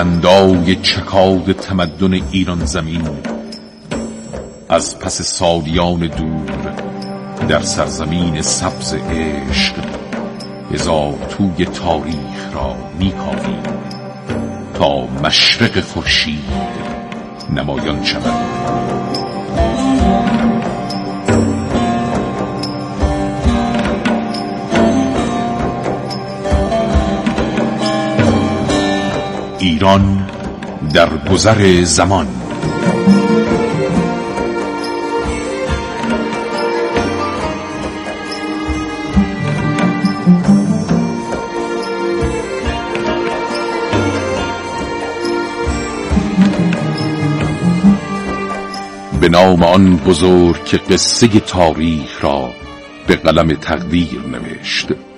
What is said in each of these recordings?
بلندای چکاد تمدن ایران زمین از پس سالیان دور در سرزمین سبز عشق هزار توی تاریخ را میکاویم تا مشرق خورشید نمایان شود. ایران در گذر زمان. به نام آن بزرگ که قصه تاریخ را به قلم تقدیر نوشت.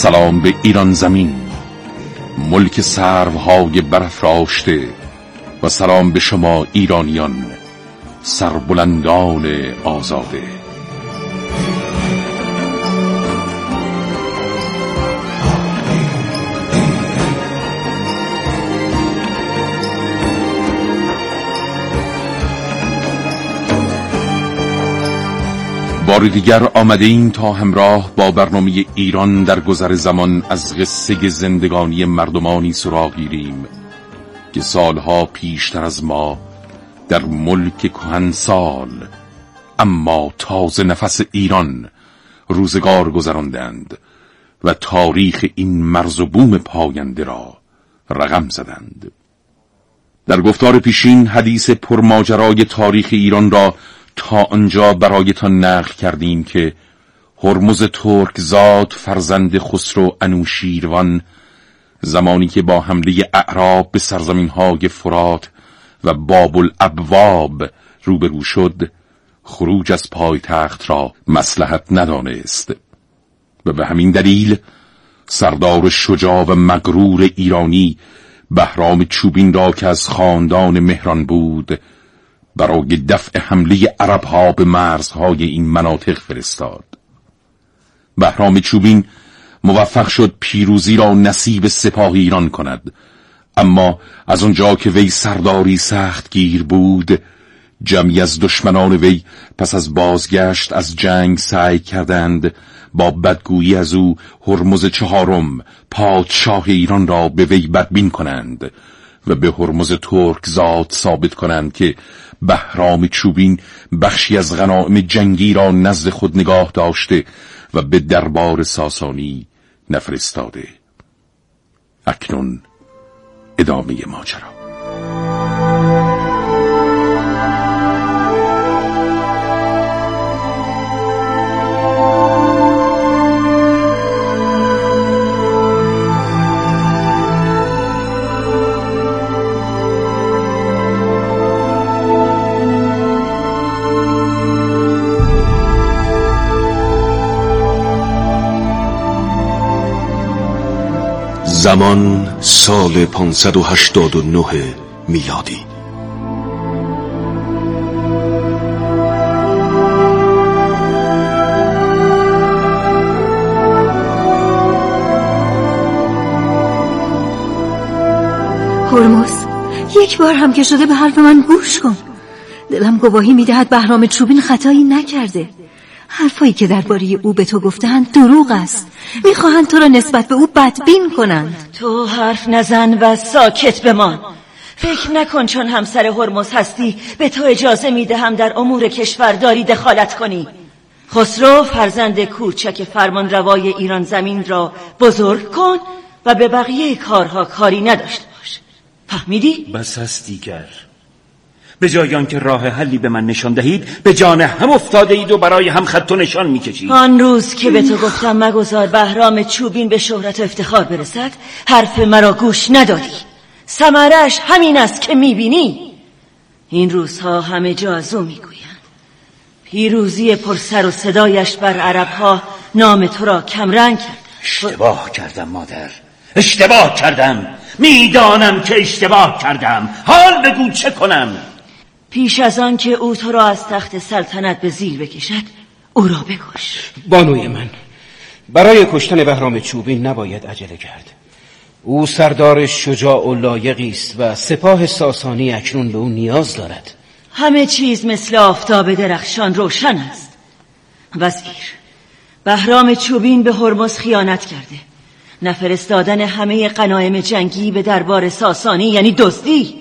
سلام به ایران زمین. ملک سروهای برافراشته و سلام به شما ایرانیان سربلندان آزاده. بار دیگر آمده این تا همراه با برنامه ایران در گذر زمان از قصه زندگانی مردمانی سراغ گیریم که سالها پیشتر از ما در ملک کهنسال اما تازه نفس ایران روزگار گذراندند و تاریخ این مرز و بوم پاینده را رقم زدند. در گفتار پیشین حدیث پرماجرای تاریخ ایران را تا آنجا برایتان نقل کردیم که هرمز ترک زاد فرزند خسرو انوشیروان زمانی که با حمله اعراب به سرزمین های فرات و باب الابواب روبرو شد خروج از پایتخت را مسلحت ندانست. و به همین دلیل سردار شجاع و مغرور ایرانی بهرام چوبین را که از خاندان مهران بود برای دفع حمله عربها به مرزهای این مناطق فرستاد. بهرام چوبین موفق شد پیروزی را نصیب سپاه ایران کند. اما از آنجا که وی سرداری سخت گیر بود جمعی از دشمنان وی پس از بازگشت از جنگ سعی کردند با بدگویی از او هرمز چهارم پادشاه ایران را به وی بدبین کنند. و به هرمز ترک زاد ثابت کنند که بهرام چوبین بخشی از غنائم جنگی را نزد خود نگاه داشته و به دربار ساسانی نفرستاده. اکنون ادامه ماجرا زمان سال 589 میلادی. هرمز یک بار هم که شده به حرف من گوش کن. دلم گواهی می‌دهد بهرام چوبین خطایی نکرده. حرفایی که درباره او به تو گفتند دروغ است. می‌خواهند تو را نسبت به او بدبین کنند. تو حرف نزن و ساکت بمان. فکر نکن چون همسر هرمز هستی به تو اجازه می‌دهم در امور کشورداری دخالت کنی. خسرو فرزند کوچک فرمان روای ایران زمین را بزرگ کن و به بقیه کارها کاری نداشته باش. فهمیدی؟ بس است دیگر. به جای آنکه راه حلی به من نشان دهید به جان هم افتاده اید و برای هم خط و نشان می‌کشید. آن روز که به تو گفتم مگذار بهرام چوبین به شهرت و افتخار برسد حرف مرا گوش ندادی سمرش همین است که می‌بینی. این روزها همه جا از او می‌گویند. پیروزی پرسر و صدایش بر عربها نام تو را کمرنگ کرد. اشتباه کردم مادر. اشتباه کردم. می‌دانم که اشتباه کردم. حال بگو چه کنم. پیش از آن که او تو را از تخت سلطنت به زیر بکشد او را بکش. بانوی من برای کشتن بهرام چوبین نباید عجله کرد. او سردار شجاع و لایقی است و سپاه ساسانی اکنون به او نیاز دارد. همه چیز مثل آفتاب درخشان روشن است. وزیر بهرام چوبین به هرمز خیانت کرده. نفرستادن همه قنایم جنگی به دربار ساسانی یعنی دزدی.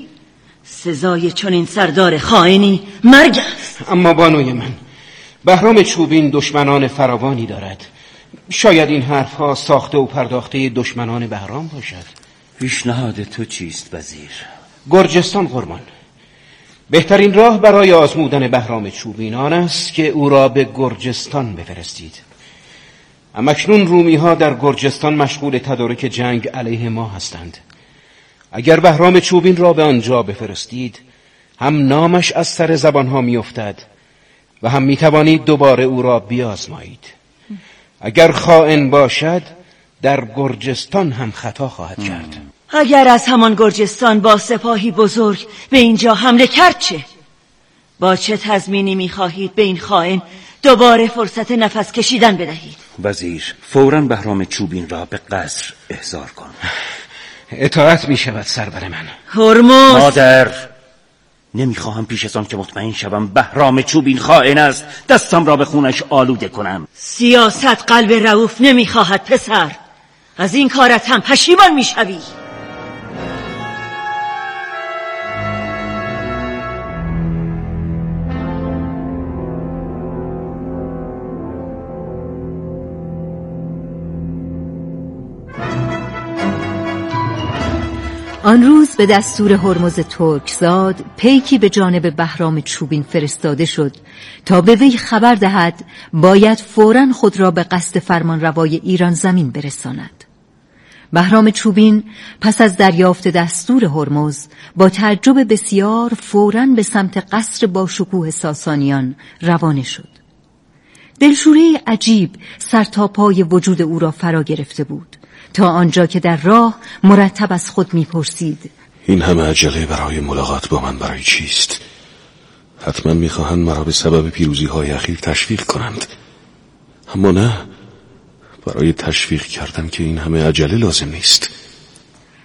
سزای چنین سردار خائنی مرگ است. اما بانوی من بهرام چوبین دشمنان فراوانی دارد. شاید این حرفها ساخته و پرداخته دشمنان بهرام باشد. پیشنهاد تو چیست وزیر؟ گرجستان قربان بهترین راه برای آزمودن بهرام چوبینان است که او را به گرجستان بفرستید. امکنون رومی ها در گرجستان مشغول تدارک جنگ علیه ما هستند. اگر بهرام چوبین را به آنجا بفرستید هم نامش از سر زبان ها میافتد و هم می‌توانید دوباره او را بیازمایید. اگر خائن باشد در گرجستان هم خطا خواهد کرد. اگر از همان گرجستان با سپاهی بزرگ به اینجا حمله کرد چه؟ با چه تضمینی می‌خواهید به این خائن دوباره فرصت نفس کشیدن بدهید؟ وزیر فورا بهرام چوبین را به قصر احضار کن. اطاعت می شود سربر من. هرمز. مادر نمی‌خواهم پیش از آن که مطمئن شوم بهرام چوبین خائن است. دستم را به خونش آلوده کنم. سیاست قلب رعوف نمی‌خواهد پسر. از این کارت هم پشیمان می‌شوی. آن روز به دستور هرمز ترکزاد پیکی به جانب بهرام چوبین فرستاده شد تا به وی خبر دهد باید فورا خود را به قصد فرمان روای ایران زمین برساند. بهرام چوبین پس از دریافت دستور هرمز با تعجب بسیار فورا به سمت قصر با شکوه ساسانیان روانه شد. دلشوره عجیب سرتاپای وجود او را فرا گرفته بود. تا آنجا که در راه مرتب از خود می‌پرسید. این همه عجله برای ملاقات با من برای چیست؟ حتما می‌خواهند مرا به سبب پیروزی های اخیر تشویق کنند. اما نه برای تشویق کردن که این همه عجله لازم نیست.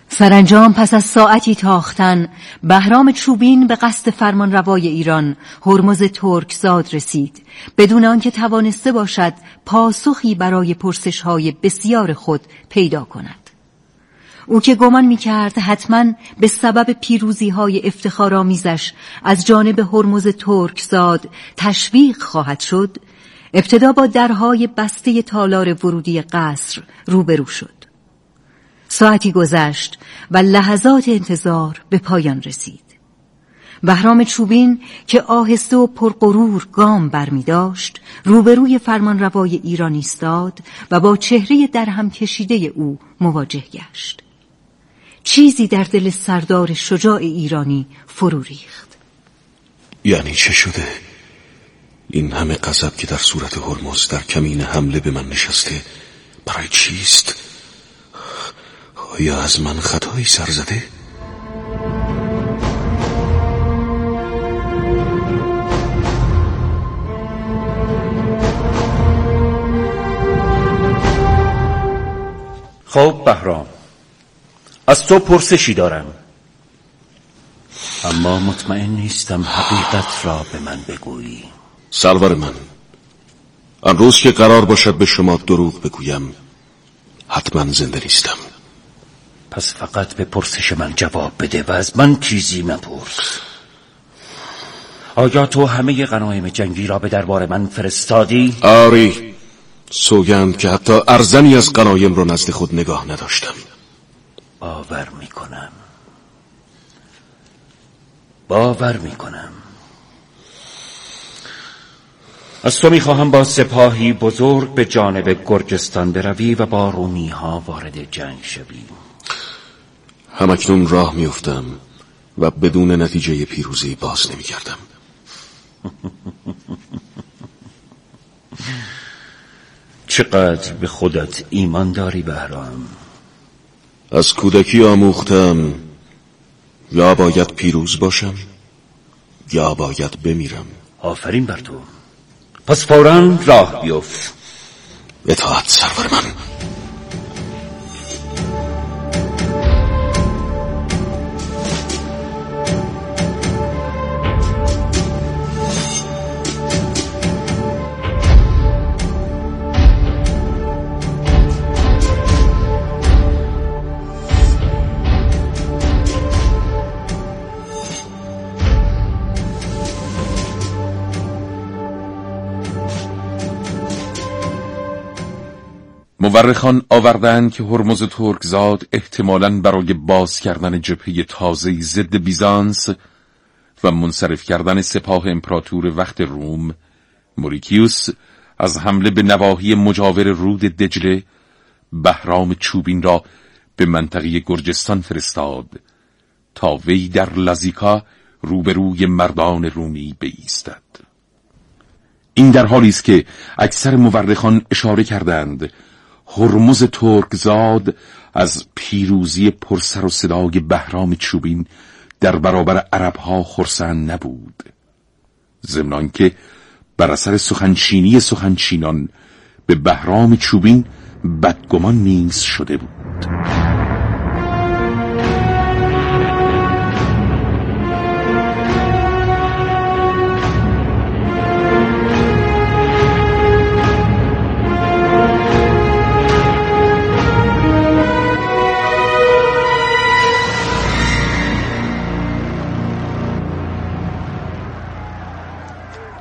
سرانجام پس از ساعتی تاختن بهرام چوبین به قصد فرمان روای ایران هرمز ترکزاد رسید. بدون آنکه توانسته باشد پاسخی برای پرسش های بسیار خود پیدا کند. او که گمان می کرد حتما به سبب پیروزی های افتخارآمیزش از جانب هرمز ترکزاد تشویق خواهد شد ابتدا با درهای بسته تالار ورودی قصر روبرو شد. ساعتی گذشت و لحظات انتظار به پایان رسید بهرام چوبین که آهسته و پرقرور گام برمی داشت روبروی فرمان روای ایران ایستاد و با چهره درهم کشیده او مواجه گشت چیزی در دل سردار شجاع ایرانی فرو ریخت یعنی چه شده؟ این همه قذب که در صورت هرمز در کمین حمله به من نشسته برای چیست؟ آیا از من خطایی سر زده؟ خب بهرام از تو پرسشی دارم. اما مطمئن نیستم حقیقت را به من بگویی. سرور من آن روز که قرار باشد به شما دروغ بگویم حتما زنده نیستم. پس فقط به پرسش من جواب بده و از من چیزی مپرس آیا تو همه غنایم جنگی را به دربار من فرستادی؟ آری. سوگند که حتی ارزنی از قنایم را نزد خود نگاه نداشتم. باور می‌کنم. باور می‌کنم. از تو می‌خواهم با سپاهی بزرگ به جانب گرجستان بروی و با رومی ها وارد جنگ شوی همکنون راه میفتم و بدون نتیجه پیروزی باز نمیگردم چقدر به خودت ایمان داری بهرام؟ از کودکی آموختم یا باید پیروز باشم یا باید بمیرم. آفرین بر تو. پس فورا راه بیفت. اطاعت سرور من. مورخان آوردند که هرمز ترکزاد احتمالاً برای باز کردن جبهه تازه ضد بیزانس و منصرف کردن سپاه امپراتور وقت روم موریکیوس از حمله به نواحی مجاور رود دجله بهرام چوبین را به منطقه گرجستان فرستاد تا وی در لزیکا روبروی مردان رومی بیستد. این در حالی است که اکثر مورخان اشاره کردند هرمز ترکزاد از پیروزی پرسر و صدای بهرام چوبین در برابر عربها خرسند نبود. ضمن که بر اثر سخنچینی سخنچینان به بهرام چوبین بدگمان نیز شده بود.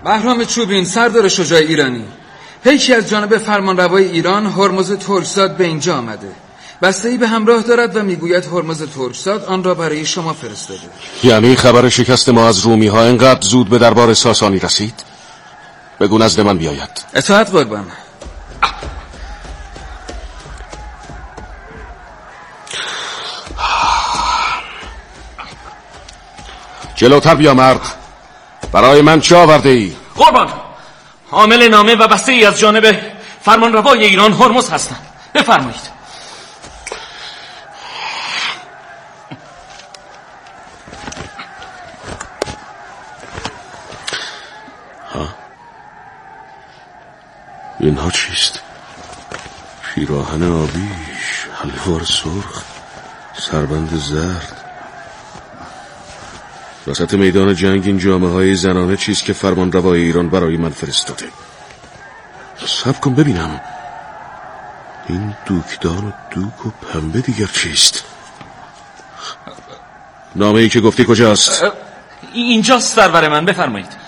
بهرام چوبین سردار شجاع ایرانی. پیکی از جانب فرمانروای ایران هرمز ترکزاد به اینجا آمده. بسته ای به همراه دارد و می‌گوید هرمز ترکزاد آن را برای شما فرستاده. یعنی خبر شکست ما از رومی ها انقدر زود به دربار ساسانی رسید؟ بگو نزد من بیاید. اطاعت قربان. جلوتر بیا مرد. برای من چه آورده ای؟ قربان. حامل نامه و بسته ای از جانب فرمانروای ایران هرمز هستند بفرمایید. اینها چیست؟ پیراهن آبیش حلوار سرخ سربند زرد. وسط میدان جنگ این جامعه های زنانه چیست که فرمان روای ایران برای من فرستاده. سب کن ببینم. این دوکدان و دوک و پنبه دیگر چیست؟ نامه ای که گفتی کجاست؟ اینجاست سرور من بفرمایید.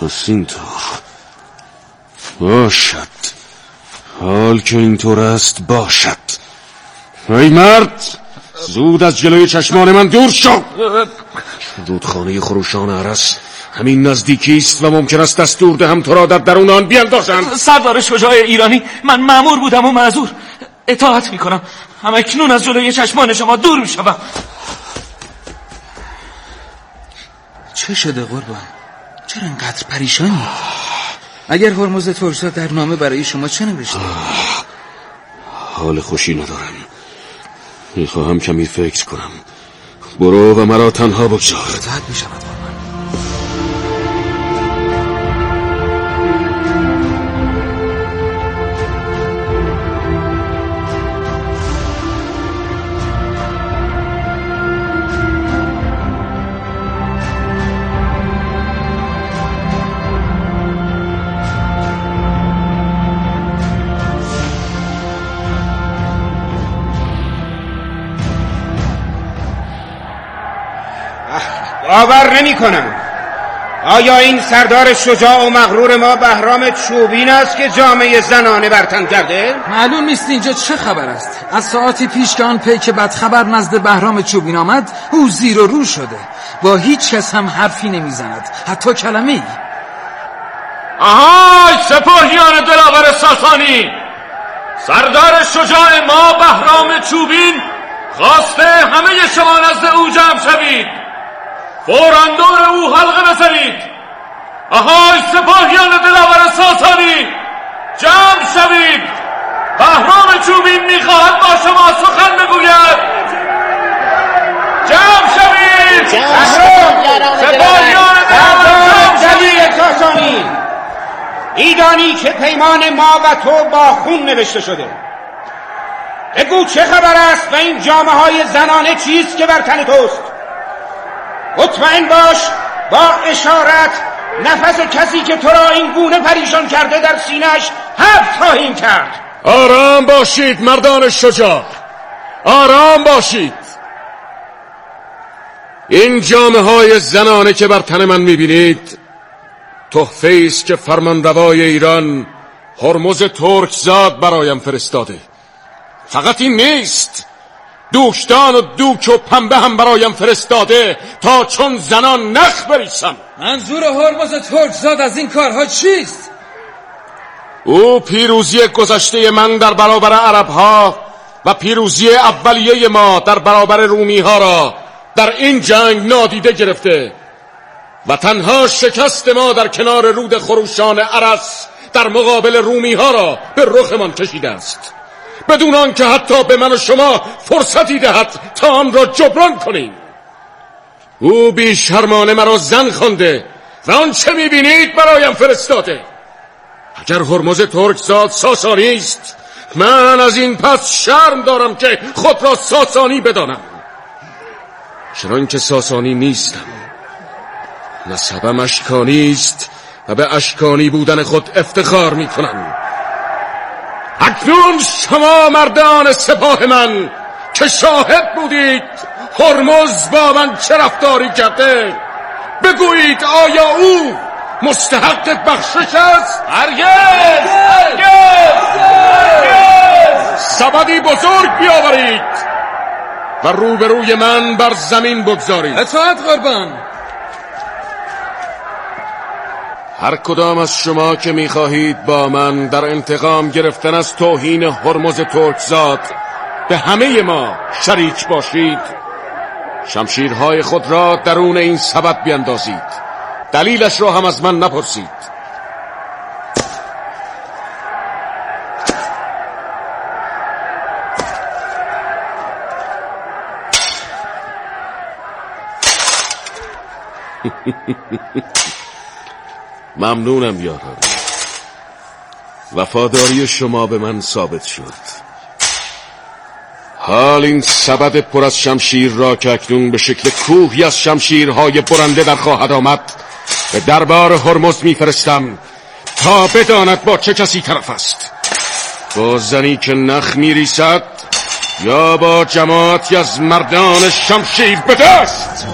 پس اینطور باشد. حال که اینطور است باشد. ای مرد زود از جلوی چشمان من دور شو. رودخانه خروشان عرس همین نزدیکی است و ممکن است دستور دهم تو را در درون آن بیندازند. سردار شجاع ایرانی من معمور بودم و معذور. اطاعت می‌کنم. اما اکنون از جلوی چشمان شما دور می‌شوم. چه شده قربان؟ چرا انقدر پریشانی؟ اگر هرمز ترسا در نامه برای شما چه نوشته؟ حال خوشی ندارم. می‌خواهم کمی فکر کنم. برو و مرا تنها بگذار. اطاعت می‌شود باور نمی کنم آیا این سردار شجاع و مغرور ما بهرام چوبین است که جامعه زنانه برتن کرده؟ معلوم نیست اینجا چه خبر است. از ساعتی پیش که آن پیک بد خبر نزد بهرام چوبین آمد او زیر و رو شده. با هیچ کس هم حرفی نمی‌زند. حتی کلمه ای آهای سپاهیان دلاور ساسانی. سردار شجاع ما بهرام چوبین خواسته همه شما نزد او جمع شوید. فورا دور او حلقه بزنید آهای سپاهیان دلاور ساسانی جمع شوید بهرام چوبین می‌خواهد با شما سخن بگوید جمع شوید سپاهیان شوید ساسانی ایدانی که پیمان ما و تو با خون نوشته شده بگو چه خبر است و این جامعه های زنانه چیست که بر تن توست مطمئن باش با اشارت نفس کسی که تو را این گونه پریشان کرده در سینش حفظ خواهیم کرد. آرام باشید مردان شجاع. آرام باشید. این جامعه های زنانه که بر تن من می‌بینید تحفه است که فرمانروای ایران هرمز ترکزاد برایم فرستاده. فقط این نیست. دوشتان و دوک و پنبه هم برایم فرستاده تا چون زنان نخ بریسم منظور هرمز ترکزاد از این کارها چیست؟ او پیروزی گذشته من در برابر عرب ها و پیروزی اولیه ما در برابر رومی ها را در این جنگ نادیده گرفته و تنها شکست ما در کنار رود خروشان عرس در مقابل رومی ها را به رخمان کشیده است بدون آنکه حتی به من و شما فرصتی دهد تا آن را جبران کنیم. او بیشرمانه مرا زن خوانده و آنچه می‌بینید برایم فرستاده. اگر هرمز ترکزاد ساسانی است من از این پس شرم دارم که خود را ساسانی بدانم. چرا اینکه ساسانی نیستم نسبم اشکانی است و به اشکانی بودن خود افتخار می کنم اکنون شما مردان سپاه من که شاهد بودید هرمز با من چه رفتاری کرده؟ بگویید آیا او مستحق بخشش است؟ هرگز! هرگز! سبدی بزرگ بیاورید و روبروی من بر زمین بگذارید. اطاعت قربان! هر کدام از شما که می‌خواهید با من در انتقام گرفتن از توهین هرمز ترکزاد به همه ما شریک باشید. شمشیرهای خود را درون این سبد بیندازید. دلیلش را هم از من نپرسید. ممنونم یاران. وفاداری شما به من ثابت شد. حال این سبد پر از شمشیر را که اکنون به شکل کوهی از شمشیرهای برنده در خواهد آمد به دربار هرمز میفرستم تا بداند با چه کسی طرف است. با زنی که نخ میریسد یا با جماعتی از مردان شمشیر به دست!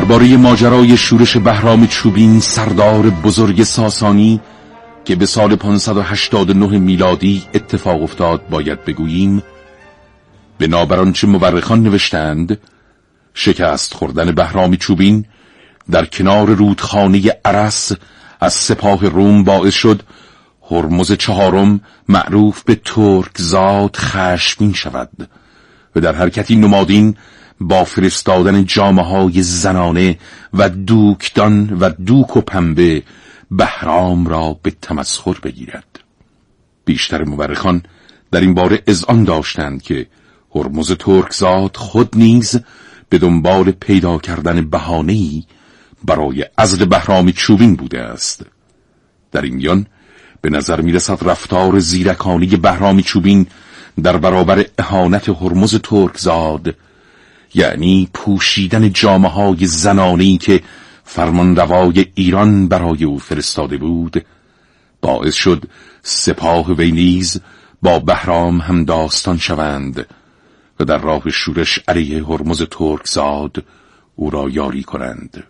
درباره ماجرای شورش بهرام چوبین سردار بزرگ ساسانی که به سال 589 میلادی اتفاق افتاد باید بگوییم بنابر چه مورخان نوشتند؟ شکست خوردن بهرام چوبین در کنار رودخانه عرس از سپاه روم باعث شد هرمز چهارم معروف به ترک زاد خشمین شود و در حرکتی نمادین با فرستادن جامعه های زنانه و دوکدان و دوک و پنبه بهرام را به تمسخر بگیرد. بیشتر مورخان در این باره اذعان داشتند که هرمز ترکزاد خود نیز به دنبال پیدا کردن بهانه‌ای برای عزل بهرام چوبین بوده است. در این میان به نظر می رسد رفتار زیرکانی بهرام چوبین در برابر اهانت هرمز ترکزاد یعنی پوشیدن جامعه های زنانی که فرمان روای ایران برای او فرستاده بود باعث شد سپاه وی نیز با بهرام هم داستان شوند و در راه شورش علیه هرمز ترکزاد او را یاری کنند.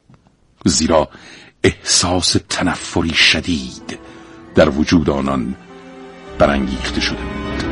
زیرا احساس تنفری شدید در وجود آنان برانگیخته شده بود.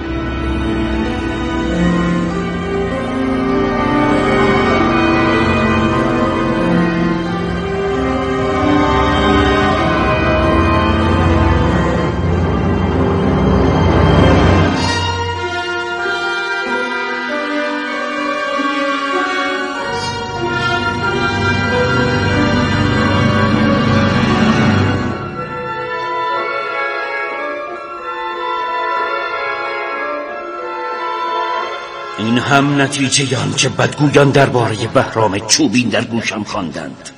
هم نتیجه آنچه بدگویان درباره بهرام چوبین در گوشم خواندند.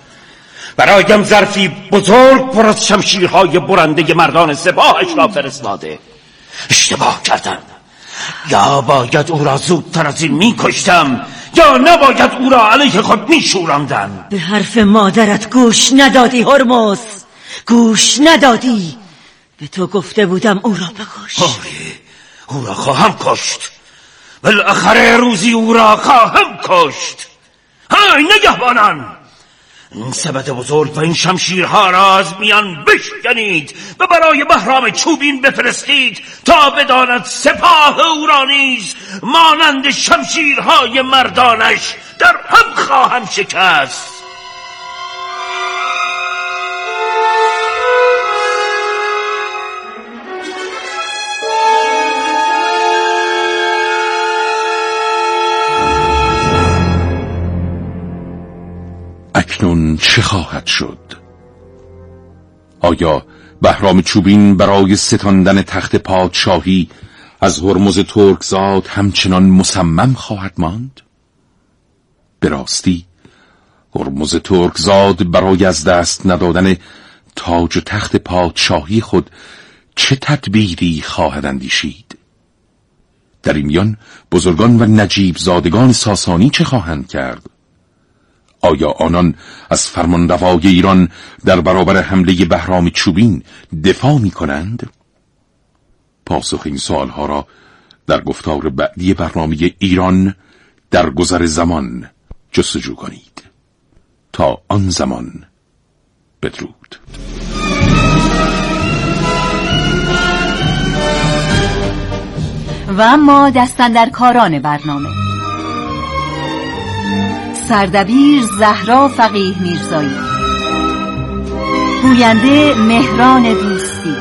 برایم ظرفی بزرگ پر از شمشیرهای برنده مردان سپاهش را فرستاده. اشتباه کردم. یا باید او را زودتر از این میکشتم یا نباید او را علیه خود میشورندم. به حرف مادرت گوش ندادی هرمز. گوش ندادی. به تو گفته بودم او را بکش. آره او را خواهم کشت. بالاخره روزی او را خواهم کشت. های نگهبانان این سبد بزرگ و این شمشیرها را از میان بشکنید و برای بهرام چوبین بفرستید تا بداند سپاه او را نیز مانند شمشیرهای مردانش در هم خواهم شکست. اکنون چه خواهد شد؟ آیا بهرام چوبین برای ستاندن تخت پادشاهی از هرمز ترکزاد همچنان مصمم خواهد ماند؟ به راستی هرمز ترکزاد برای از دست ندادن تاج و تخت پادشاهی خود چه تدبیری خواهد اندیشید؟ در این میان بزرگان و نجیب زادگان ساسانی چه خواهند کرد؟ آیا آنان از فرمانروای ایران در برابر حمله بهرام چوبین دفاع می کنند؟ پاسخ این سوالها را در گفتار بعدی برنامه ایران در گذر زمان جستجو کنید. تا آن زمان بدرود. و اما دستن در کاران برنامه. سردبیر زهرا فقیه میرزایی. گوینده مهران دوستی.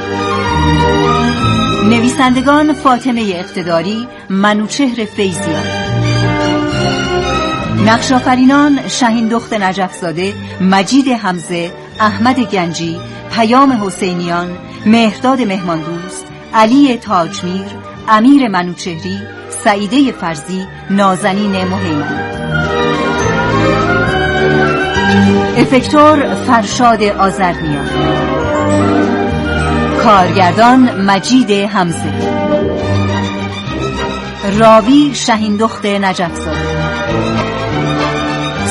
نویسندگان فاطمه اقتداری منوچهر فیزیان نقشافرینان شهین دخت نجفزاده مجید حمزه احمد گنجی پیام حسینیان مهرداد مهماندوست علی تاجمیر امیر منوچهری سعیده فرزی نازنین مهیمن افکتور فرشاد آزرنیا کارگردان مجید حمزه. راوی شهین دخت نجفزاده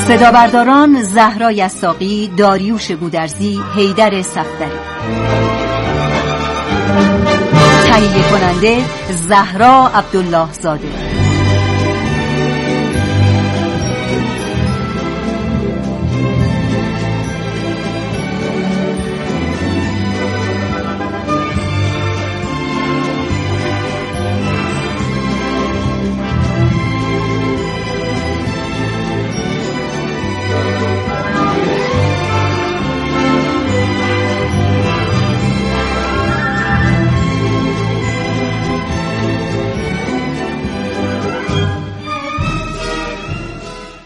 صدا برداران زهرا یساقی داریوش گودرزی حیدر صفدری. تهیه کننده زهرا عبدالله زاده